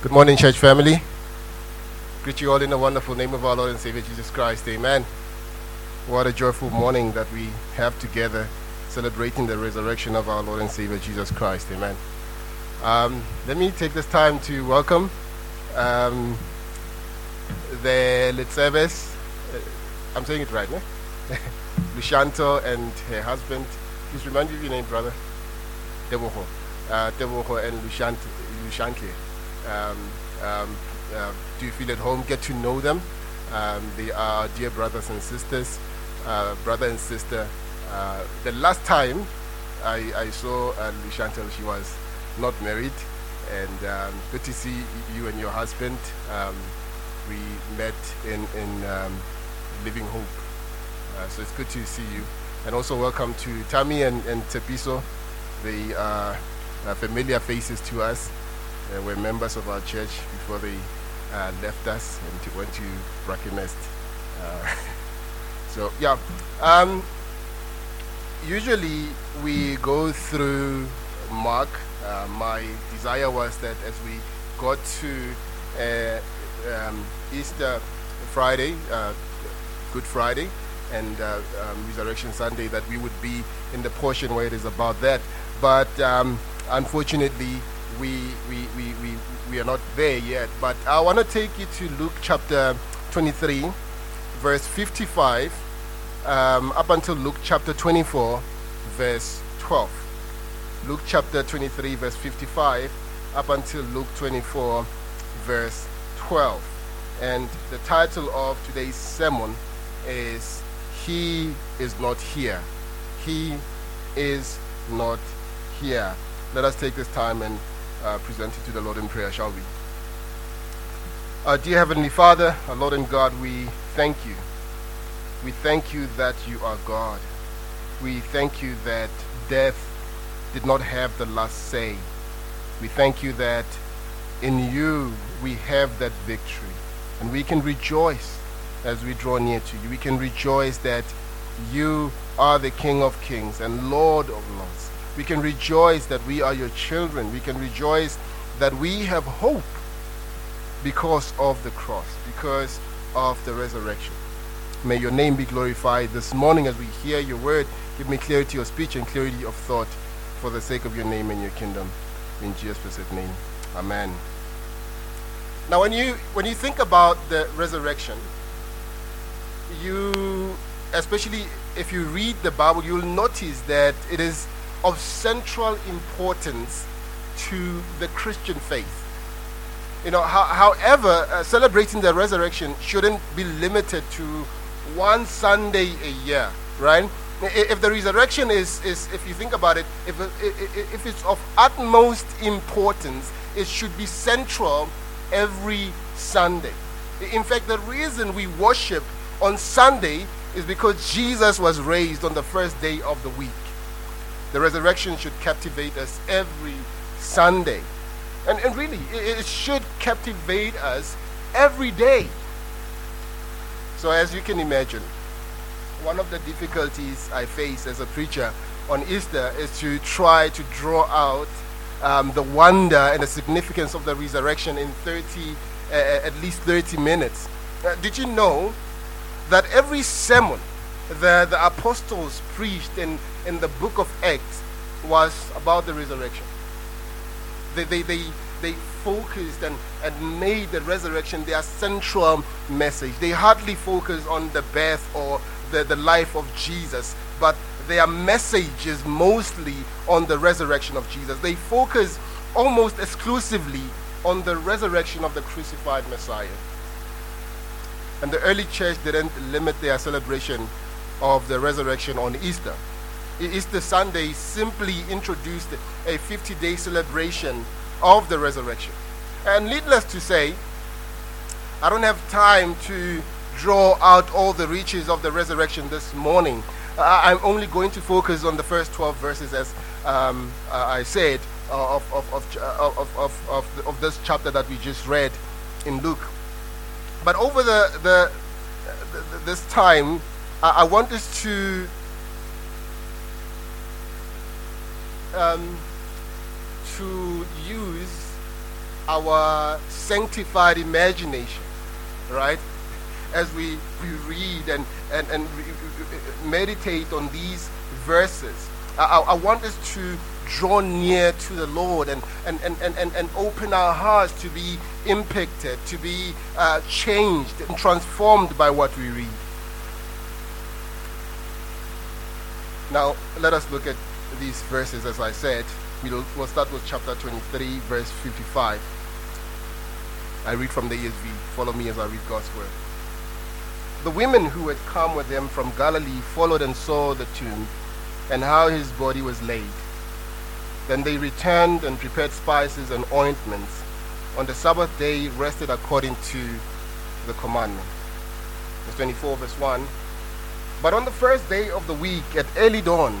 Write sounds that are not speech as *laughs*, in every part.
Good morning, church family. Greet you all in the wonderful name of our Lord and Savior Jesus Christ. Amen. What a joyful morning that we have together celebrating the resurrection of our Lord and Savior Jesus Christ. Amen. Um, let me take this time to welcome um, the Litseves. Uh, I'm saying it right, no? *laughs* Lushanto and her husband. Please remind me of your name, brother. Teboho. Uh, Teboho and Lushant, Lushantle. Um, uh, do you feel at home? Get to know them. Um, they are dear brothers and sisters, uh, brother and sister. Uh, the last time I, I saw uh, Lushantel, she was not married, and good to see you and your husband. We met in in Living Hope, uh, so it's good to see you. And also welcome to Tammy and, and Tepiso. They are uh, familiar faces to us uh, were members of our church before they uh, left us and went to Brackenhurst. Uh, *laughs* so, yeah. Um, usually we go through Mark. Uh, my desire was that as we got to uh, um, Easter Friday, uh, Good Friday, and um, Resurrection Sunday, that we would be in the portion where it is about that. But um, unfortunately, we, we, we, we, we are not there yet. But I want to take you to Luke chapter 23, verse 55, um, up until Luke chapter 24, verse 12. Luke chapter 23, verse 55, up until Luke 24, verse 12. And the title of today's sermon is He is Not Here. He is Not Here. Let us take this time and uh, present it to the Lord in prayer, shall we? Uh, dear Heavenly Father, our Lord and God, we thank you. We thank you that you are God. We thank you that death did not have the last say. We thank you that in you we have that victory. And we can rejoice as we draw near to you. We can rejoice that you are the King of kings and Lord of lords. We can rejoice that we are your children. We can rejoice that we have hope because of the cross, because of the resurrection. May your name be glorified this morning as we hear your word. Give me clarity of speech and clarity of thought for the sake of your name and your kingdom. In Jesus' blessed name. Amen. Now, when you, when you think about the resurrection, you, especially if you read the Bible, you'll notice that it is of central importance to the Christian faith. You know, ho- however, uh, celebrating the resurrection shouldn't be limited to one Sunday a year, right? If the resurrection is, is if you think about it, if, if it's of utmost importance, it should be central every Sunday. In fact, the reason we worship on Sunday is because Jesus was raised on the first day of the week. The resurrection should captivate us every Sunday. And, and really, it, it should captivate us every day. So, as you can imagine, one of the difficulties I face as a preacher on Easter is to try to draw out um, the wonder and the significance of the resurrection in 30, uh, at least 30 minutes. Uh, did you know that every sermon that the apostles preached in in the book of Acts was about the resurrection. They, they, they, they focused and, and made the resurrection their central message. They hardly focused on the birth or the, the life of Jesus, but their message is mostly on the resurrection of Jesus. They focus almost exclusively on the resurrection of the crucified Messiah. And the early church didn't limit their celebration of the resurrection on Easter. Easter Sunday simply introduced a 50 day celebration of the resurrection. And needless to say, I don't have time to draw out all the riches of the resurrection this morning. I'm only going to focus on the first 12 verses, as um, I said, uh, of, of, of, uh, of, of, of, of, this chapter that we just read in Luke. But over the, the, the this time, I want us to um, to use our sanctified imagination, right? As we, we read and, and, and meditate on these verses, I, I want us to draw near to the Lord and, and, and, and, and open our hearts to be impacted, to be uh, changed and transformed by what we read. Now, let us look at these verses as I said. We'll, we'll start with chapter 23, verse 55. I read from the ESV. Follow me as I read God's word. The women who had come with him from Galilee followed and saw the tomb and how his body was laid. Then they returned and prepared spices and ointments. On the Sabbath day, rested according to the commandment. Verse 24, verse 1. But on the first day of the week, at early dawn,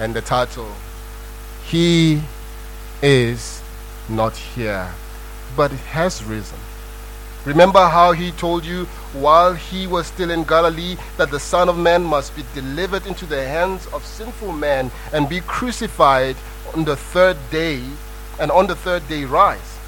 And the title, He is not here, but has risen. Remember how he told you while he was still in Galilee that the Son of Man must be delivered into the hands of sinful men and be crucified on the third day, and on the third day rise.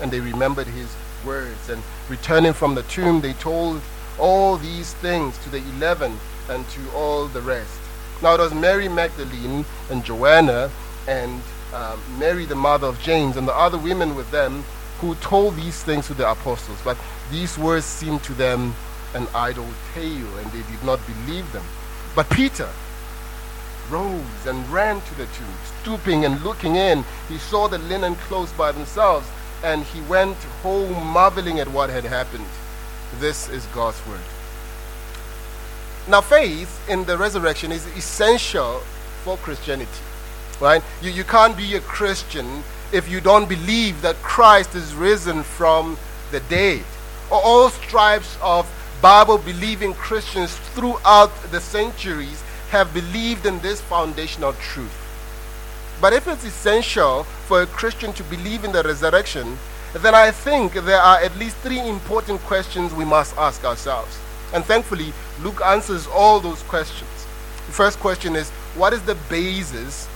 And they remembered his words, and returning from the tomb, they told all these things to the eleven and to all the rest. Now it was Mary Magdalene and Joanna and um, Mary, the mother of James, and the other women with them who told these things to the apostles. But these words seemed to them an idle tale, and they did not believe them. But Peter rose and ran to the tomb. Stooping and looking in, he saw the linen clothes by themselves, and he went home marveling at what had happened. This is God's word. Now, faith in the resurrection is essential for Christianity. Right? You, you can't be a Christian if you don't believe that Christ is risen from the dead. All stripes of Bible believing Christians throughout the centuries have believed in this foundational truth. But if it's essential for a Christian to believe in the resurrection, then I think there are at least three important questions we must ask ourselves. And thankfully, Luke answers all those questions. The first question is what is the basis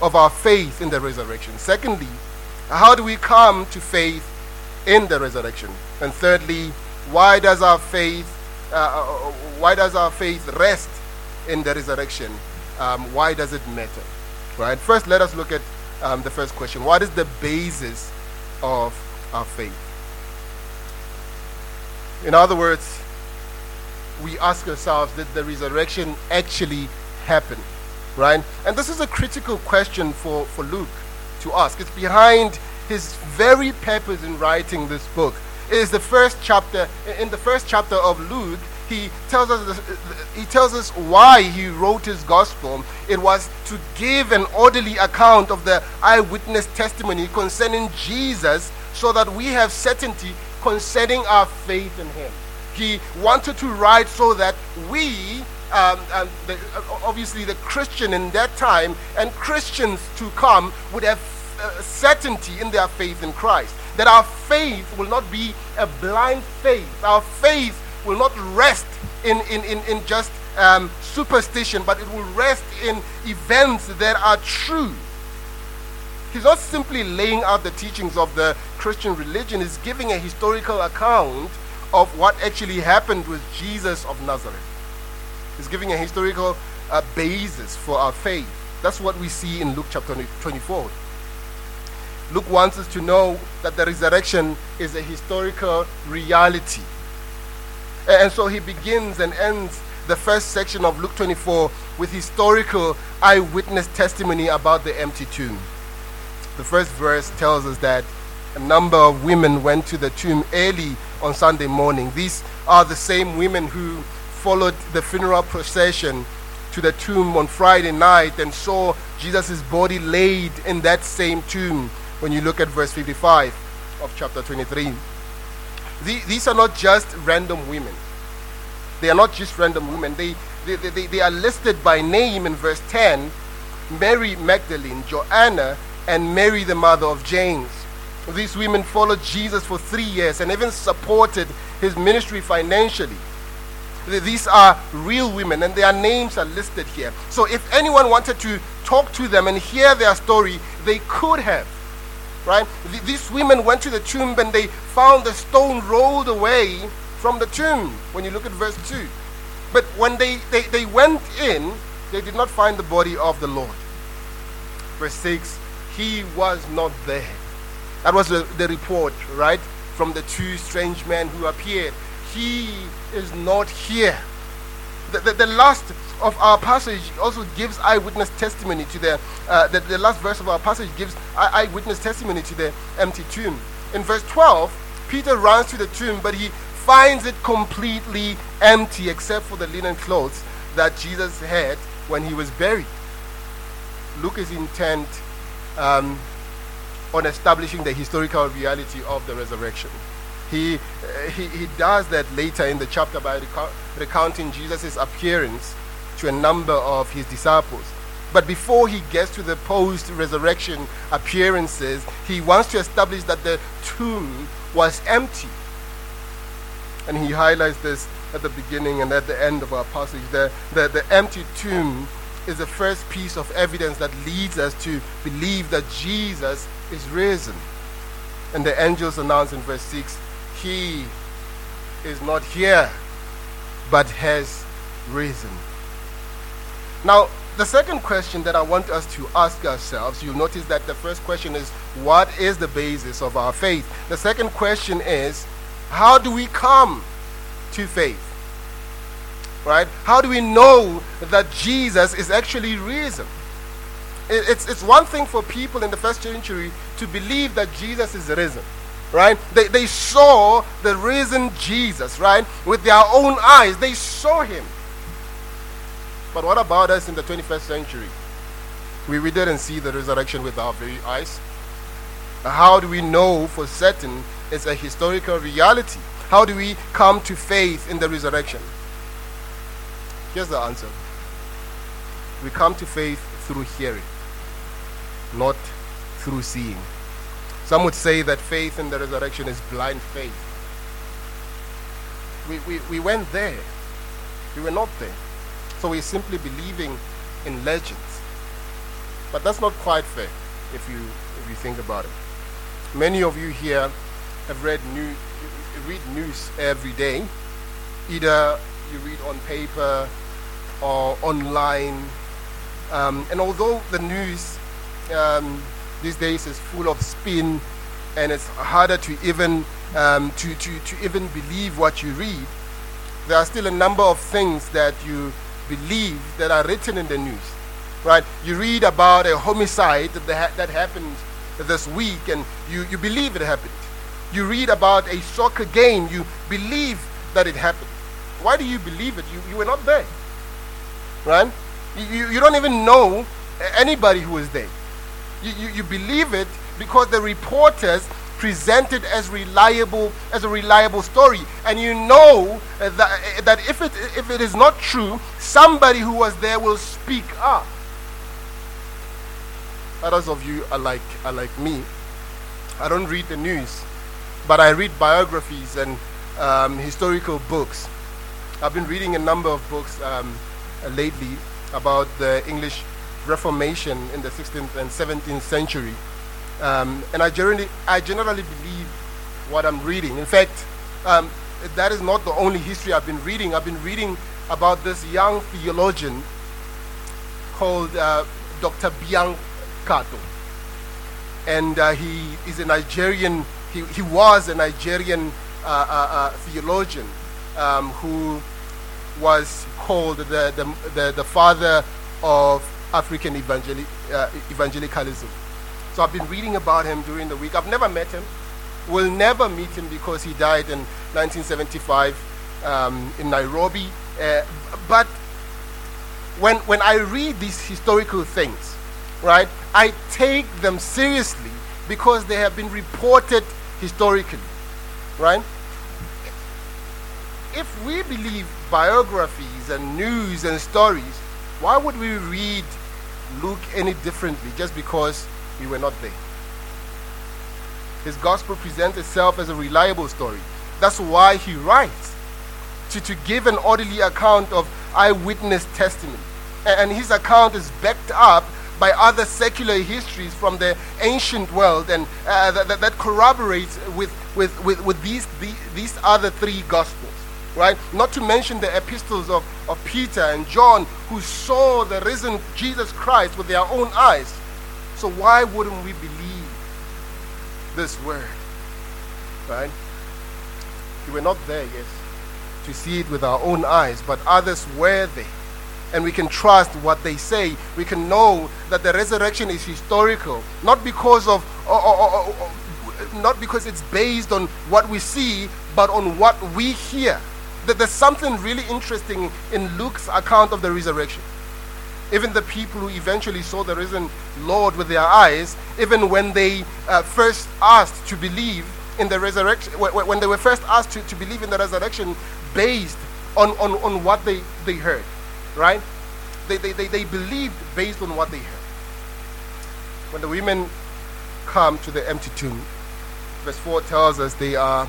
of our faith in the resurrection? Secondly, how do we come to faith in the resurrection? And thirdly, why does our faith uh, uh, uh, why does our faith rest in the resurrection? Um, why does it matter? Right. First, let us look at um, the first question. What is the basis of our faith? In other words, we ask ourselves, did the resurrection actually happen? Right? And this is a critical question for, for Luke to ask. It's behind his very purpose in writing this book. It is the first chapter. In the first chapter of Luke, he tells us he tells us why he wrote his gospel. It was to give an orderly account of the eyewitness testimony concerning Jesus, so that we have certainty concerning our faith in him. He wanted to write so that we um, the, obviously the Christian in that time and Christians to come would have uh, certainty in their faith in Christ. That our faith will not be a blind faith. Our faith will not rest in, in, in, in just um, superstition, but it will rest in events that are true. He's not simply laying out the teachings of the Christian religion, he's giving a historical account of what actually happened with Jesus of Nazareth. He's giving a historical uh, basis for our faith. That's what we see in Luke chapter 24. Luke wants us to know that the resurrection is a historical reality. And so he begins and ends the first section of Luke 24 with historical eyewitness testimony about the empty tomb. The first verse tells us that a number of women went to the tomb early on Sunday morning. These are the same women who followed the funeral procession to the tomb on Friday night and saw Jesus' body laid in that same tomb when you look at verse 55. of chapter 23. The, these are not just random women. They are not just random women. They, they, they, they are listed by name in verse 10 Mary Magdalene, Joanna, and Mary, the mother of James. These women followed Jesus for three years and even supported his ministry financially. These are real women, and their names are listed here. So, if anyone wanted to talk to them and hear their story, they could have. Right? These women went to the tomb and they found the stone rolled away from the tomb when you look at verse 2. But when they, they, they went in, they did not find the body of the Lord. Verse 6 He was not there. That was the, the report, right? From the two strange men who appeared. He is not here. The, the, the last of our passage also gives eyewitness testimony to the, uh, the, the last verse of our passage gives eyewitness testimony to the empty tomb. In verse 12, Peter runs to the tomb, but he finds it completely empty except for the linen clothes that Jesus had when he was buried. Luke is intent um, on establishing the historical reality of the resurrection. He, uh, he, he does that later in the chapter by recounting Jesus' appearance to a number of his disciples. But before he gets to the post resurrection appearances, he wants to establish that the tomb was empty. And he highlights this at the beginning and at the end of our passage. The, the, the empty tomb is the first piece of evidence that leads us to believe that Jesus is risen. And the angels announce in verse 6 He is not here, but has risen. Now, the second question that I want us to ask ourselves, you'll notice that the first question is, What is the basis of our faith? The second question is, How do we come to faith? Right? How do we know that Jesus is actually risen? It's, it's one thing for people in the first century to believe that Jesus is risen. Right? They, they saw the risen Jesus, right? With their own eyes. They saw him. But what about us in the 21st century? We, we didn't see the resurrection with our very eyes. How do we know for certain it's a historical reality? How do we come to faith in the resurrection? Here's the answer we come to faith through hearing, not through seeing. Some would say that faith in the resurrection is blind faith. We, we, we went there, we were not there. So we're simply believing in legends. But that's not quite fair if you, if you think about it. Many of you here have read news, read news every day. Either you read on paper or online. Um, and although the news um, these days is full of spin and it's harder to even um, to, to, to even believe what you read, there are still a number of things that you believe that are written in the news. Right? You read about a homicide that, that happened this week and you, you believe it happened. You read about a soccer game, you believe that it happened. Why do you believe it? You, you were not there right? You, you don't even know anybody who was there. You, you, you believe it because the reporters presented as reliable as a reliable story. And you know that, that if, it, if it is not true somebody who was there will speak up. Others of you are like are like me. I don't read the news but i read biographies and um, historical books. I've been reading a number of books um, lately about the English Reformation in the 16th and 17th century. Um, and I generally, I generally believe what I'm reading. In fact, um, that is not the only history I've been reading. I've been reading about this young theologian called uh, Dr. Byang Kato. And uh, he is a Nigerian, he, he was a Nigerian uh, uh, uh theologian um, who was called the, the, the, the father of African evangeli- uh, evangelicalism. So I've been reading about him during the week. I've never met him. Will never meet him because he died in 1975 um, in Nairobi. Uh, but when, when I read these historical things, right, I take them seriously because they have been reported historically, right? If we believe biographies and news and stories, why would we read Luke any differently just because we were not there? His gospel presents itself as a reliable story. That's why he writes to, to give an orderly account of eyewitness testimony. And his account is backed up by other secular histories from the ancient world and uh, that, that, corroborates with, with, with, with these, the, these other three gospels right not to mention the epistles of, of peter and john who saw the risen jesus christ with their own eyes so why wouldn't we believe this word right we were not there yes to see it with our own eyes but others were there and we can trust what they say. We can know that the resurrection is historical, not because of, or, or, or, not because it's based on what we see, but on what we hear. There's something really interesting in Luke's account of the resurrection. Even the people who eventually saw the risen Lord with their eyes, even when they uh, first asked to believe in the resurrection, when they were first asked to, to believe in the resurrection based on, on, on what they, they heard right? They, they, they, they believed based on what they heard. When the women come to the empty tomb, verse 4 tells us they are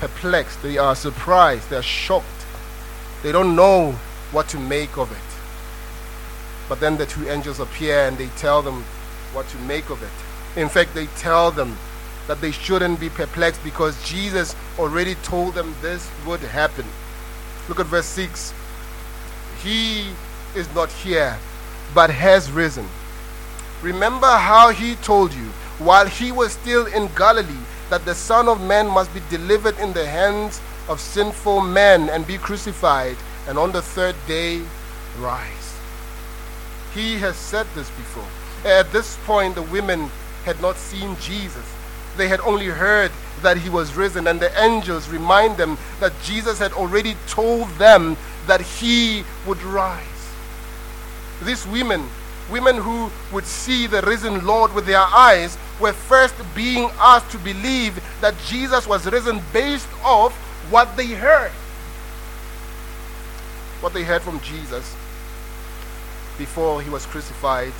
perplexed, they are surprised, they are shocked. They don't know what to make of it. But then the two angels appear and they tell them what to make of it. In fact, they tell them that they shouldn't be perplexed because Jesus already told them this would happen. Look at verse 6 he is not here, but has risen. Remember how he told you while he was still in Galilee that the Son of Man must be delivered in the hands of sinful men and be crucified, and on the third day rise. He has said this before. At this point, the women had not seen Jesus. They had only heard that he was risen, and the angels remind them that Jesus had already told them that he would rise. These women, women who would see the risen Lord with their eyes, were first being asked to believe that Jesus was risen based off what they heard. What they heard from Jesus before he was crucified,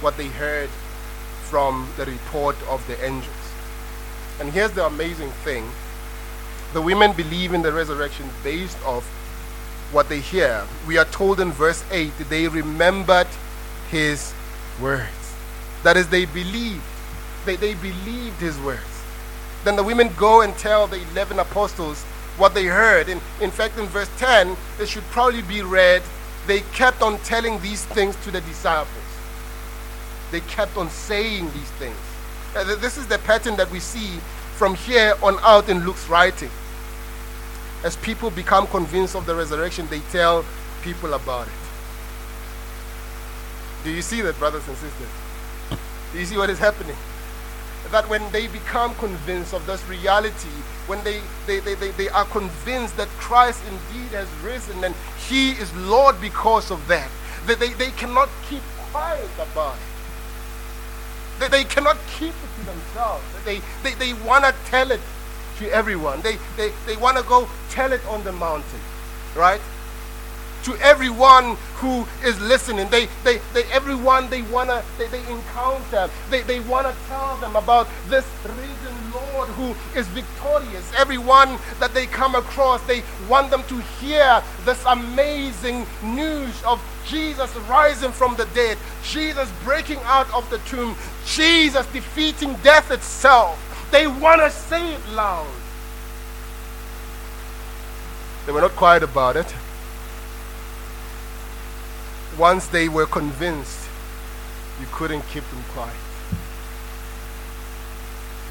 what they heard from the report of the angels. And here's the amazing thing the women believe in the resurrection based off what they hear. We are told in verse 8 they remembered his words. That is, they believed. They, they believed his words. Then the women go and tell the 11 apostles what they heard. In, in fact, in verse 10, it should probably be read, they kept on telling these things to the disciples. They kept on saying these things. Uh, this is the pattern that we see from here on out in Luke's writing as people become convinced of the resurrection, they tell people about it. Do you see that, brothers and sisters? Do you see what is happening? That when they become convinced of this reality, when they, they, they, they, they are convinced that Christ indeed has risen and He is Lord because of that, that they, they cannot keep quiet about it. They, they cannot keep it to themselves. They, they, they want to tell it to everyone. They, they, they want to go tell it on the mountain, right? To everyone who is listening, they, they, they everyone they wanna they, they encounter, they, they wanna tell them about this risen Lord who is victorious. Everyone that they come across, they want them to hear this amazing news of Jesus rising from the dead, Jesus breaking out of the tomb, Jesus defeating death itself. They want to say it loud. They were not quiet about it. Once they were convinced, you couldn't keep them quiet.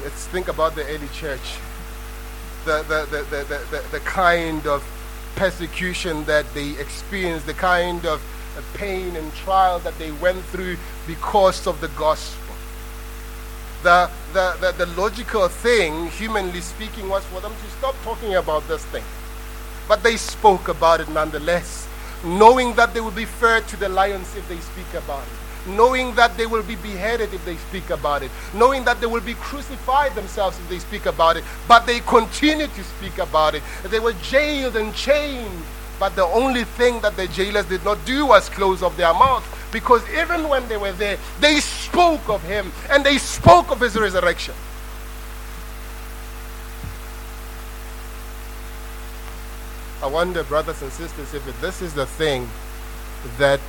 Let's think about the early church. The, the, the, the, the, the, kind of persecution that they experienced, the kind of pain and trial that they went through because of the gospel the, the, the, the logical thing, humanly speaking, was for them to stop talking about this thing. But they spoke about it nonetheless, knowing that they will be fair to the lions if they speak about it, knowing that they will be beheaded if they speak about it, knowing that they will be crucified themselves if they speak about it, but they continue to speak about it. They were jailed and chained, but the only thing that the jailers did not do was close off their mouth. Because even when they were there, they spoke of him and they spoke of his resurrection. I wonder, brothers and sisters, if this is the thing that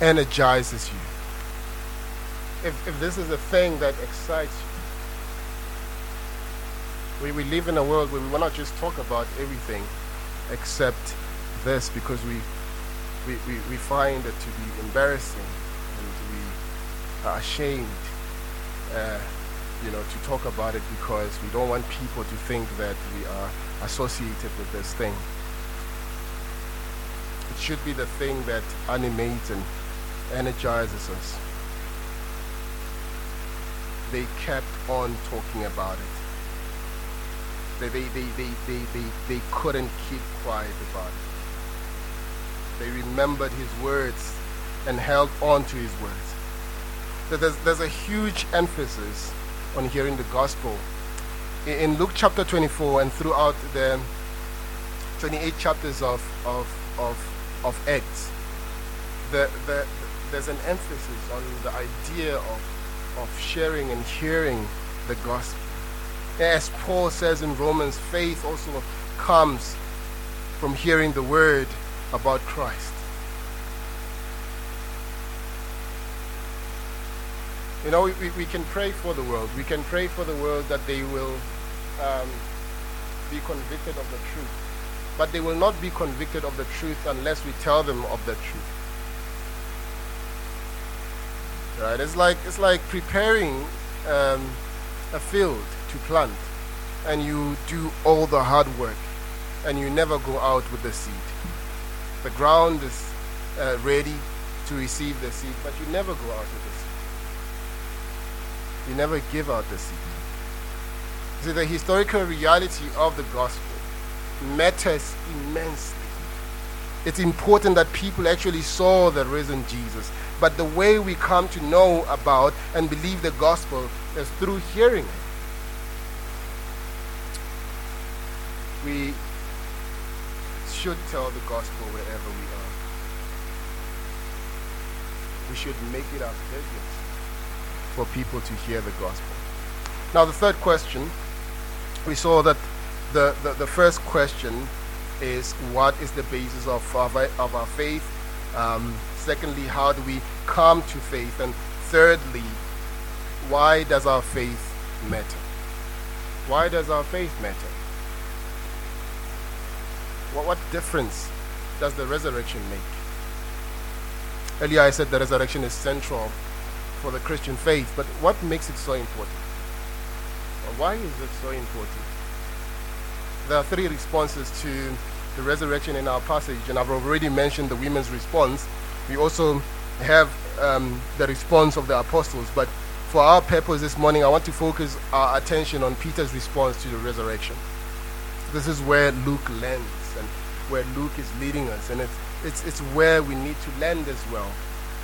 energizes you. If, if this is the thing that excites you. We, we live in a world where we will not just talk about everything except this because we, we, we, we find it to be embarrassing and we are ashamed uh, you know, to talk about it because we don't want people to think that we are associated with this thing. It should be the thing that animates and energizes us. They kept on talking about it. They, they, they, they, they, they, they couldn't keep quiet about it. They remembered his words and held on to his words. So there's, there's a huge emphasis on hearing the gospel. In Luke chapter 24 and throughout the 28 chapters of, of, of, of Acts, the, the, there's an emphasis on the idea of, of sharing and hearing the gospel. As Paul says in Romans, faith also comes from hearing the word about Christ. You know, we, we can pray for the world. We can pray for the world that they will um, be convicted of the truth. But they will not be convicted of the truth unless we tell them of the truth. Right? It's like it's like preparing um, a field to plant, and you do all the hard work, and you never go out with the seed. The ground is uh, ready to receive the seed, but you never go out with the seed. You never give out the seed. See, the historical reality of the gospel matters immensely. It's important that people actually saw the risen Jesus. But the way we come to know about and believe the gospel is through hearing it. We should tell the gospel wherever we are. We should make it our business for people to hear the gospel. Now, the third question, we saw that the, the, the first question is what is the basis of, of, of our faith? Um, secondly, how do we come to faith? And thirdly, why does our faith matter? Why does our faith matter? What, what difference does the resurrection make? Earlier I said the resurrection is central for the Christian faith, but what makes it so important? why is it so important? There are three responses to the resurrection in our passage, and I've already mentioned the women's response. We also have um, the response of the apostles, but for our purpose this morning, I want to focus our attention on Peter's response to the resurrection. This is where Luke lands and where Luke is leading us, and it's, it's, it's where we need to land as well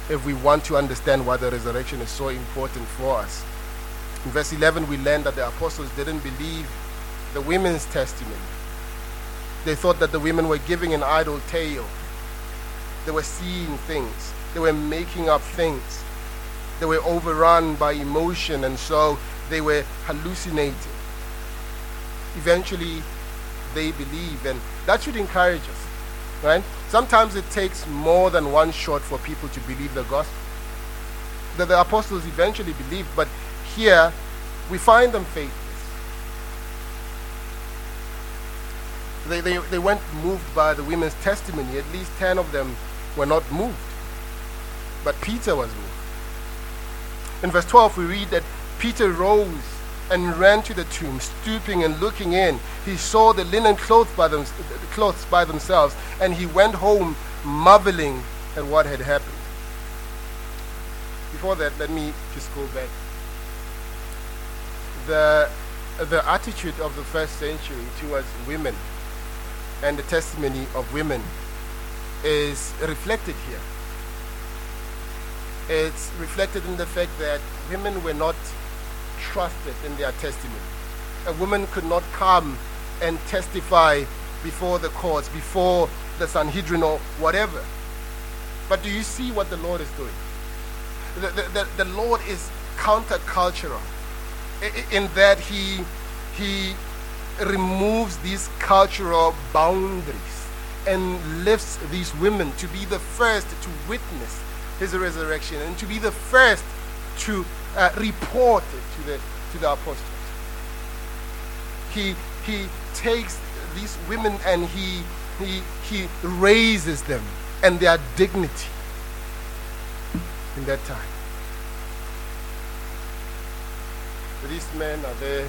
if we want to understand why the resurrection is so important for us. In verse 11, we learn that the apostles didn't believe the women's testimony. They thought that the women were giving an idle tale. They were seeing things, they were making up things. They were overrun by emotion, and so they were hallucinating. Eventually, they believe, and that should encourage us. Right? Sometimes it takes more than one shot for people to believe the gospel. That the apostles eventually believed, but here we find them faithless. They, they, they weren't moved by the women's testimony. At least 10 of them were not moved. But Peter was moved. In verse 12, we read that Peter rose and ran to the tomb, stooping and looking in. He saw the linen clothes by, them, clothes by themselves, and he went home marveling at what had happened. Before that, let me just go back. The, the attitude of the first century towards women and the testimony of women is reflected here. it's reflected in the fact that women were not trusted in their testimony. A woman could not come and testify before the courts, before the Sanhedrin or whatever. But do you see what the Lord is doing? The, the, the, the Lord is countercultural in that he, he removes these cultural boundaries and lifts these women to be the first to witness his resurrection and to be the first to uh, report it to the, to the apostles. He, he takes these women and he, he, he raises them and their dignity in that time. These men are there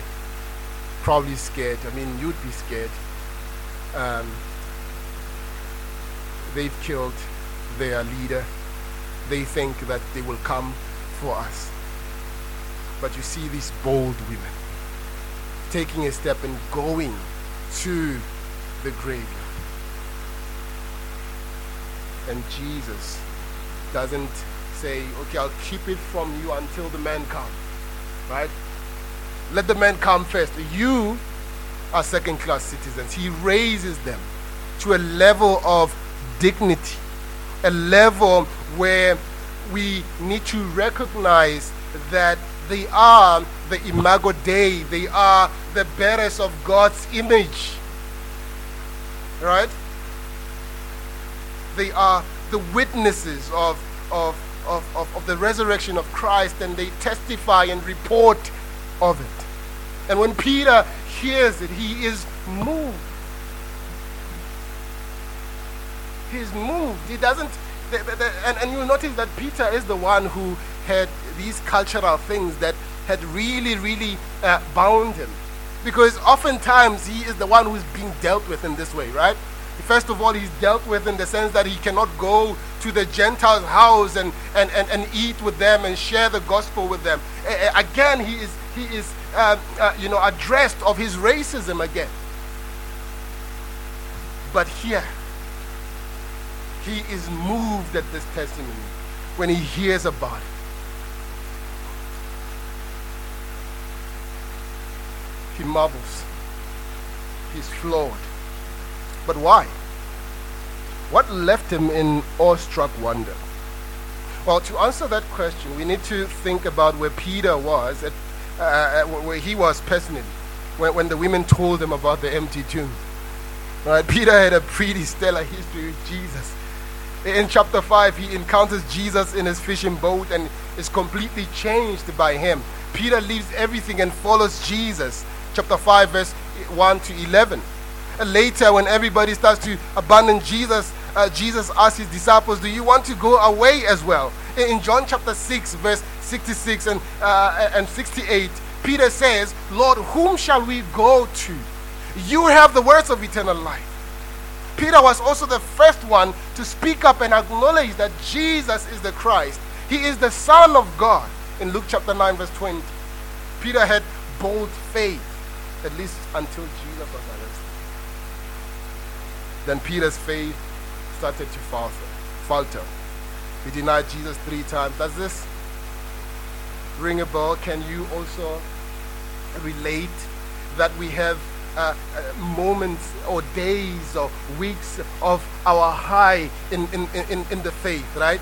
probably scared. I mean, you'd be scared. Um, they've killed their leader. They think that they will come for us. But you see these bold women taking a step and going to the graveyard. And Jesus doesn't say, okay, I'll keep it from you until the man comes. Right? Let the men come first. You are second class citizens. He raises them to a level of dignity, a level where we need to recognize that they are the imago Dei, they are the bearers of God's image. Right? They are the witnesses of, of, of, of, of the resurrection of Christ and they testify and report of it. And when Peter hears it, he is moved. He's moved. He doesn't, the, the, the, and, and you notice that Peter is the one who had these cultural things that had really, really uh, bound him. Because oftentimes he is the one who's being dealt with in this way, right? First of all, he's dealt with in the sense that he cannot go to the Gentiles' house and, and, and, and eat with them and share the gospel with them. Again, he is, he is uh, uh, you know, addressed of his racism again. But here, he is moved at this testimony when he hears about it. He marvels. He's floored. But why? What left him in awestruck wonder? Well, to answer that question, we need to think about where Peter was, at, uh, uh where he was personally, when, when the women told him about the empty tomb. Right? Peter had a pretty stellar history with Jesus. In chapter 5, he encounters Jesus in his fishing boat and is completely changed by him. Peter leaves everything and follows Jesus. Chapter 5, verse 1 to 11. And later, when everybody starts to abandon Jesus, uh, Jesus asks his disciples, Do you want to go away as well? In John chapter 6, verse 66 and, uh, and 68, Peter says, Lord, whom shall we go to? You have the words of eternal life. Peter was also the first one to speak up and acknowledge that Jesus is the Christ. He is the Son of God in Luke chapter 9, verse 20. Peter had bold faith, at least until Jesus was arrested. Then Peter's faith started to falter. falter. He denied Jesus three times. Does this ring a bell? Can you also relate that we have uh, uh, moments or days or weeks of our high in, in, in, in the faith, right?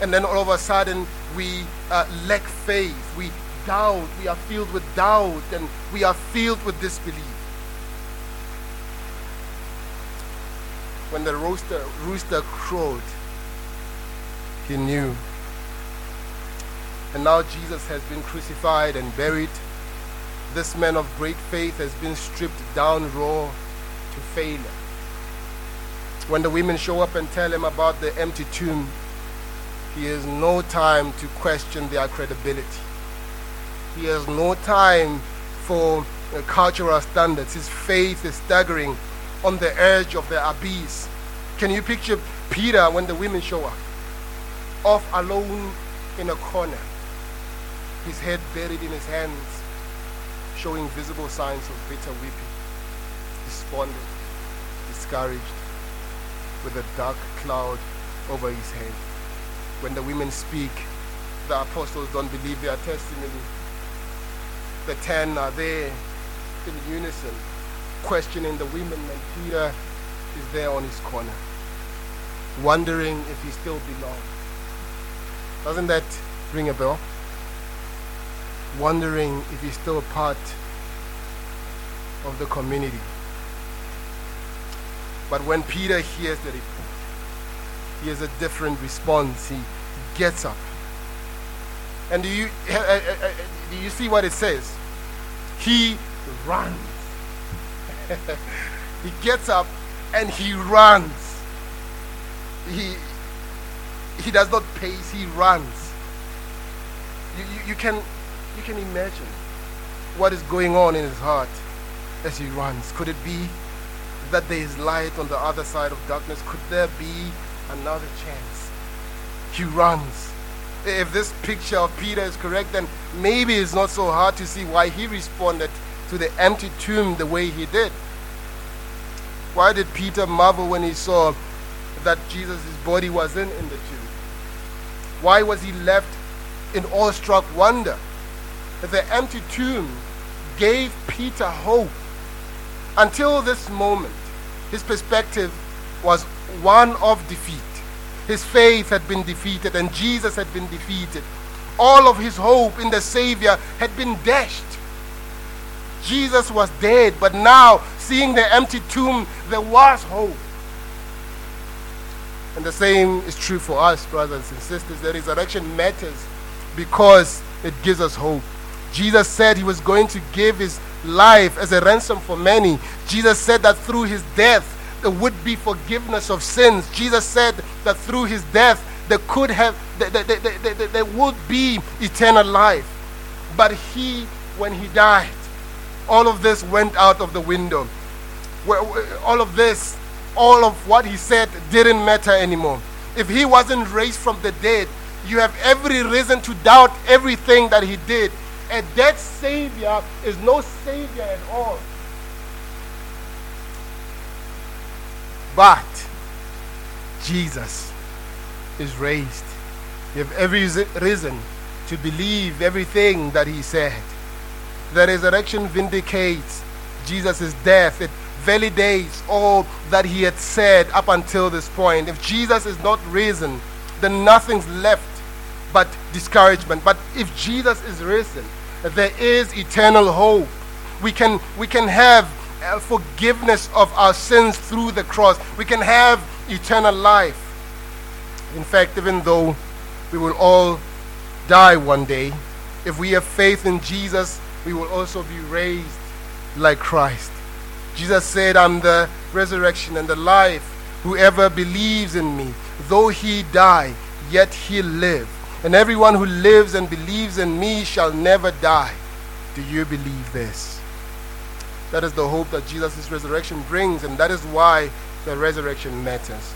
And then all of a sudden we uh, lack faith, we doubt, we are filled with doubt, and we are filled with disbelief. When the rooster, rooster crowed, he knew. And now Jesus has been crucified and buried this man of great faith has been stripped down raw to failure. When the women show up and tell him about the empty tomb, he has no time to question their credibility. He has no time for cultural standards. His faith is staggering on the edge of the abyss. Can you picture Peter when the women show up? Off alone in a corner, his head buried in his hands, showing visible signs of bitter weeping, despondent, discouraged, with a dark cloud over his head. When the women speak, the apostles don't believe their testimony. The ten are there in unison, questioning the women, and Peter is there on his corner, wondering if he still belongs. Doesn't that ring a bell? Wondering if he's still a part of the community. But when Peter hears the report, he has a different response. He gets up. And do you, uh, uh, uh, do you see what it says? He runs. *laughs* he gets up and he runs. He, he does not pace, he runs. You, you, you, can, you can imagine what is going on in his heart as he runs. Could it be that there is light on the other side of darkness? Could there be another chance? He runs. If this picture of Peter is correct, then maybe it's not so hard to see why he responded to the empty tomb the way he did. Why did Peter marvel when he saw that Jesus' body was in, in the tomb? Why was he left in awestruck wonder? The empty tomb gave Peter hope. Until this moment, his perspective was one of defeat. His faith had been defeated and Jesus had been defeated. All of his hope in the Savior had been dashed. Jesus was dead, but now, seeing the empty tomb, there was hope. And the same is true for us, brothers and sisters. The resurrection matters because it gives us hope. Jesus said he was going to give his life as a ransom for many. Jesus said that through his death, there would be forgiveness of sins. Jesus said that through his death, there could have, there, there, there, there would be eternal life. But he, when he died, all of this went out of the window. All of this, all of what he said didn't matter anymore. If he wasn't raised from the dead, you have every reason to doubt everything that he did. A dead Savior is no Savior at all. But Jesus is raised. You have every reason to believe everything that he said. The resurrection vindicates Jesus' death. It validates all that he had said up until this point. If Jesus is not risen, then nothing's left but discouragement. But if Jesus is risen, there is eternal hope. We can, we can have uh, forgiveness of our sins through the cross. We can have eternal life. In fact, even though we will all die one day, if we have faith in Jesus, we will also be raised like Christ. Jesus said, I'm the resurrection and the life. Whoever believes in me, though he die, yet he live. And everyone who lives and believes in me shall never die. Do you believe this? That is the hope that Jesus' resurrection brings, and that is why the resurrection matters.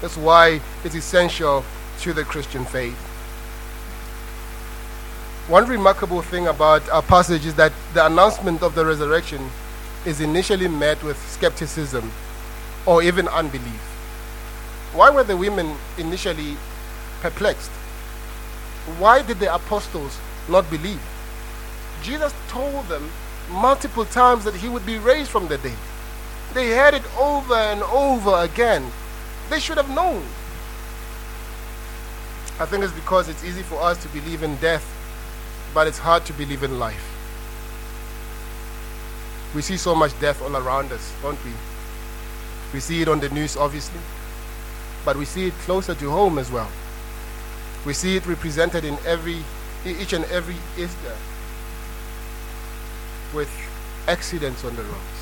That's why it's essential to the Christian faith. One remarkable thing about our passage is that the announcement of the resurrection is initially met with skepticism or even unbelief. Why were the women initially perplexed? Why did the apostles not believe? Jesus told them multiple times that he would be raised from the dead. They heard it over and over again. They should have known. I think it's because it's easy for us to believe in death, but it's hard to believe in life. We see so much death all around us, don't we? We see it on the news, obviously, but we see it closer to home as well. We see it represented in every, each and every Easter with accidents on the roads.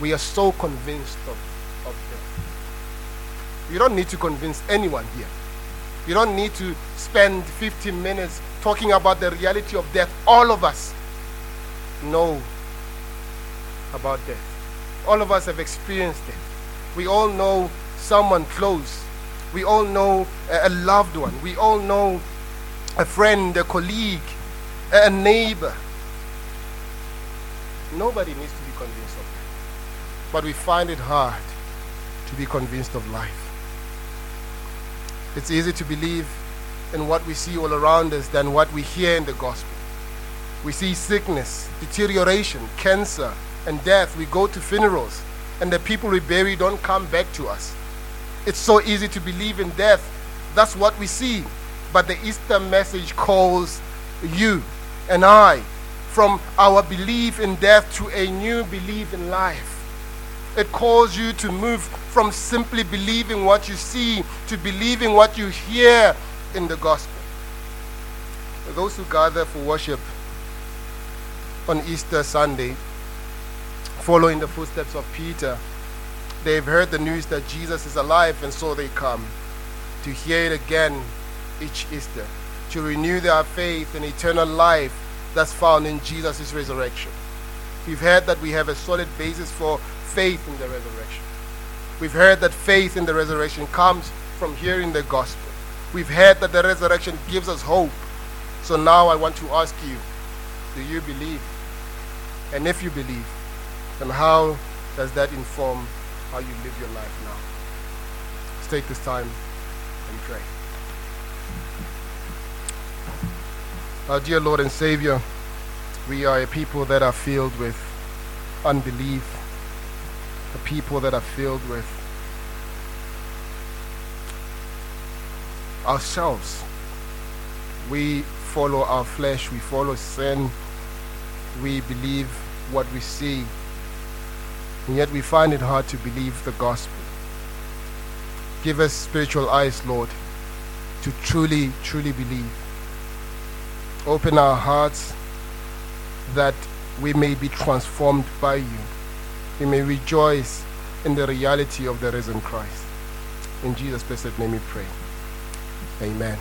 We are so convinced of, of death. You don't need to convince anyone here. You don't need to spend 15 minutes talking about the reality of death. All of us know about death. All of us have experienced it. We all know someone close. We all know a loved one. We all know a friend, a colleague, a neighbor. Nobody needs to be convinced of that. But we find it hard to be convinced of life. It's easy to believe in what we see all around us than what we hear in the gospel. We see sickness, deterioration, cancer, and death. We go to funerals, and the people we bury don't come back to us. It's so easy to believe in death. That's what we see. But the Easter message calls you and I from our belief in death to a new belief in life. It calls you to move from simply believing what you see to believing what you hear in the gospel. Those who gather for worship on Easter Sunday, following the footsteps of Peter, they've heard the news that Jesus is alive, and so they come to hear it again each Easter, to renew their faith in eternal life that's found in Jesus' resurrection. We've heard that we have a solid basis for faith in the resurrection. We've heard that faith in the resurrection comes from hearing the gospel. We've heard that the resurrection gives us hope. So now I want to ask you do you believe? And if you believe, then how does that inform how you live your life now? Let's take this time and pray. Our dear Lord and Savior, we are a people that are filled with unbelief, a people that are filled with ourselves. We follow our flesh, we follow sin, we believe what we see, and yet we find it hard to believe the gospel. Give us spiritual eyes, Lord, to truly, truly believe. Open our hearts that we may be transformed by you. We may rejoice in the reality of the risen Christ. In Jesus' blessed name we pray. Amen.